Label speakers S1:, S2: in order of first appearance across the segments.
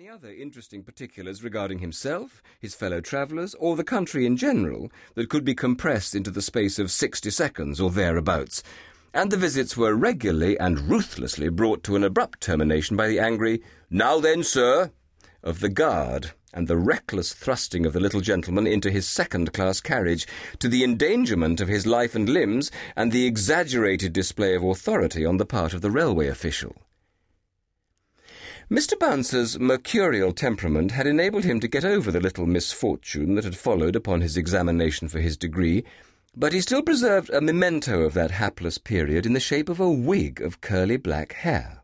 S1: any other interesting particulars regarding himself, his fellow travellers, or the country in general that could be compressed into the space of sixty seconds or thereabouts, and the visits were regularly and ruthlessly brought to an abrupt termination by the angry, Now then, sir, of the guard, and the reckless thrusting of the little gentleman into his second class carriage, to the endangerment of his life and limbs, and the exaggerated display of authority on the part of the railway official. Mr. Bouncer's mercurial temperament had enabled him to get over the little misfortune that had followed upon his examination for his degree, but he still preserved a memento of that hapless period in the shape of a wig of curly black hair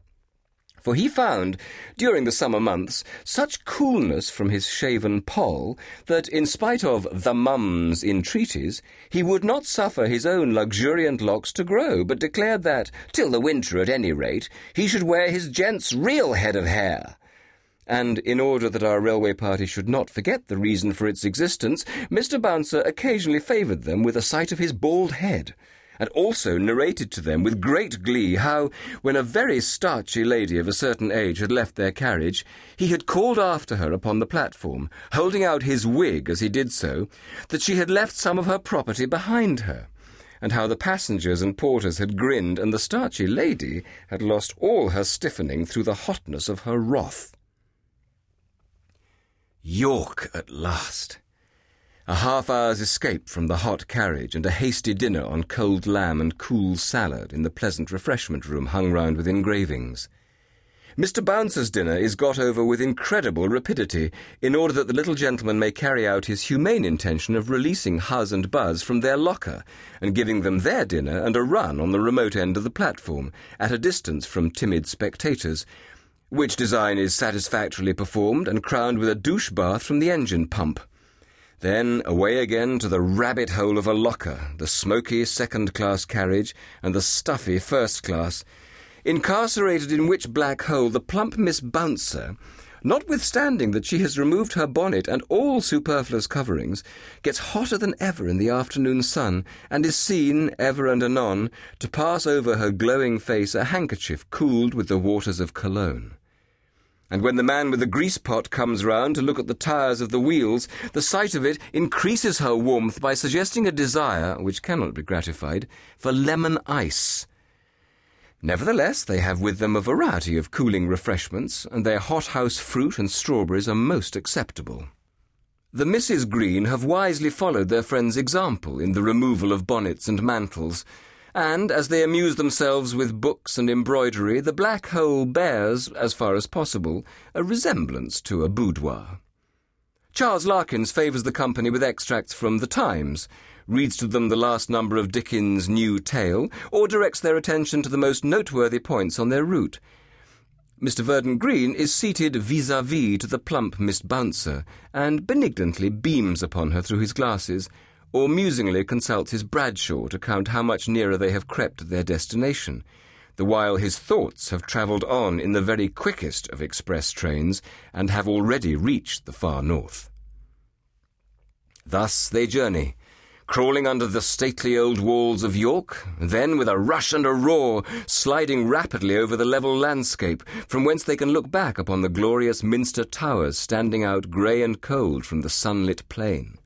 S1: for he found, during the summer months, such coolness from his shaven poll that, in spite of the mum's entreaties, he would not suffer his own luxuriant locks to grow, but declared that, till the winter at any rate, he should wear his gent's real head of hair. And in order that our railway party should not forget the reason for its existence, Mr. Bouncer occasionally favoured them with a sight of his bald head and also narrated to them with great glee how, when a very starchy lady of a certain age had left their carriage, he had called after her upon the platform, holding out his wig as he did so, that she had left some of her property behind her, and how the passengers and porters had grinned, and the starchy lady had lost all her stiffening through the hotness of her wrath. York at last! A half hour's escape from the hot carriage, and a hasty dinner on cold lamb and cool salad in the pleasant refreshment room hung round with engravings. Mr. Bouncer's dinner is got over with incredible rapidity, in order that the little gentleman may carry out his humane intention of releasing Huzz and Buzz from their locker, and giving them their dinner and a run on the remote end of the platform, at a distance from timid spectators, which design is satisfactorily performed and crowned with a douche bath from the engine pump. Then away again to the rabbit hole of a locker, the smoky second class carriage, and the stuffy first class, incarcerated in which black hole the plump Miss Bouncer, notwithstanding that she has removed her bonnet and all superfluous coverings, gets hotter than ever in the afternoon sun, and is seen, ever and anon, to pass over her glowing face a handkerchief cooled with the waters of Cologne. And when the man with the grease pot comes round to look at the tires of the wheels, the sight of it increases her warmth by suggesting a desire, which cannot be gratified, for lemon ice. Nevertheless, they have with them a variety of cooling refreshments, and their hothouse fruit and strawberries are most acceptable. The Misses Green have wisely followed their friend's example in the removal of bonnets and mantles, and as they amuse themselves with books and embroidery, the black hole bears, as far as possible, a resemblance to a boudoir. Charles Larkins favours the company with extracts from The Times, reads to them the last number of Dickens' New Tale, or directs their attention to the most noteworthy points on their route. Mr. Verdant Green is seated vis-a-vis to the plump Miss Bouncer, and benignantly beams upon her through his glasses, or musingly consults his Bradshaw to count how much nearer they have crept to their destination, the while his thoughts have travelled on in the very quickest of express trains and have already reached the far north. Thus they journey, crawling under the stately old walls of York, then with a rush and a roar, sliding rapidly over the level landscape, from whence they can look back upon the glorious Minster towers standing out grey and cold from the sunlit plain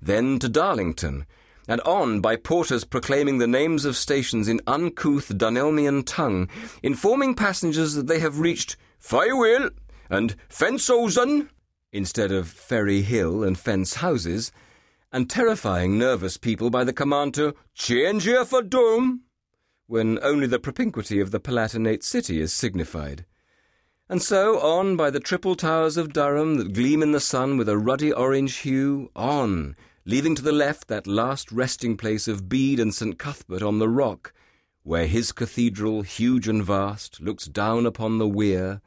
S1: then to Darlington, and on by porters proclaiming the names of stations in uncouth Dunelmian tongue, informing passengers that they have reached Firewheel and Fencehosen instead of Ferry Hill and Fence Houses, and terrifying nervous people by the command to change here for Doom, when only the propinquity of the Palatinate city is signified. And so on by the triple towers of Durham that gleam in the sun with a ruddy orange hue, on leaving to the left that last resting place of Bede and St. Cuthbert on the rock, where his cathedral, huge and vast, looks down upon the Wear.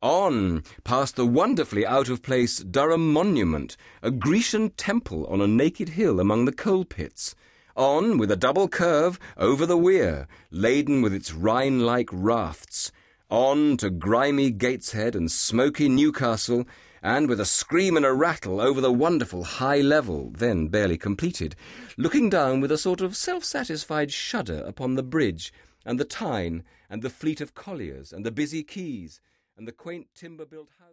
S1: On, past the wonderfully out of place Durham Monument, a Grecian temple on a naked hill among the coal pits. On, with a double curve, over the Wear, laden with its Rhine like rafts. On to grimy Gateshead and smoky Newcastle, and with a scream and a rattle over the wonderful high level, then barely completed, looking down with a sort of self satisfied shudder upon the bridge, and the Tyne, and the fleet of colliers, and the busy quays, and the quaint timber built houses.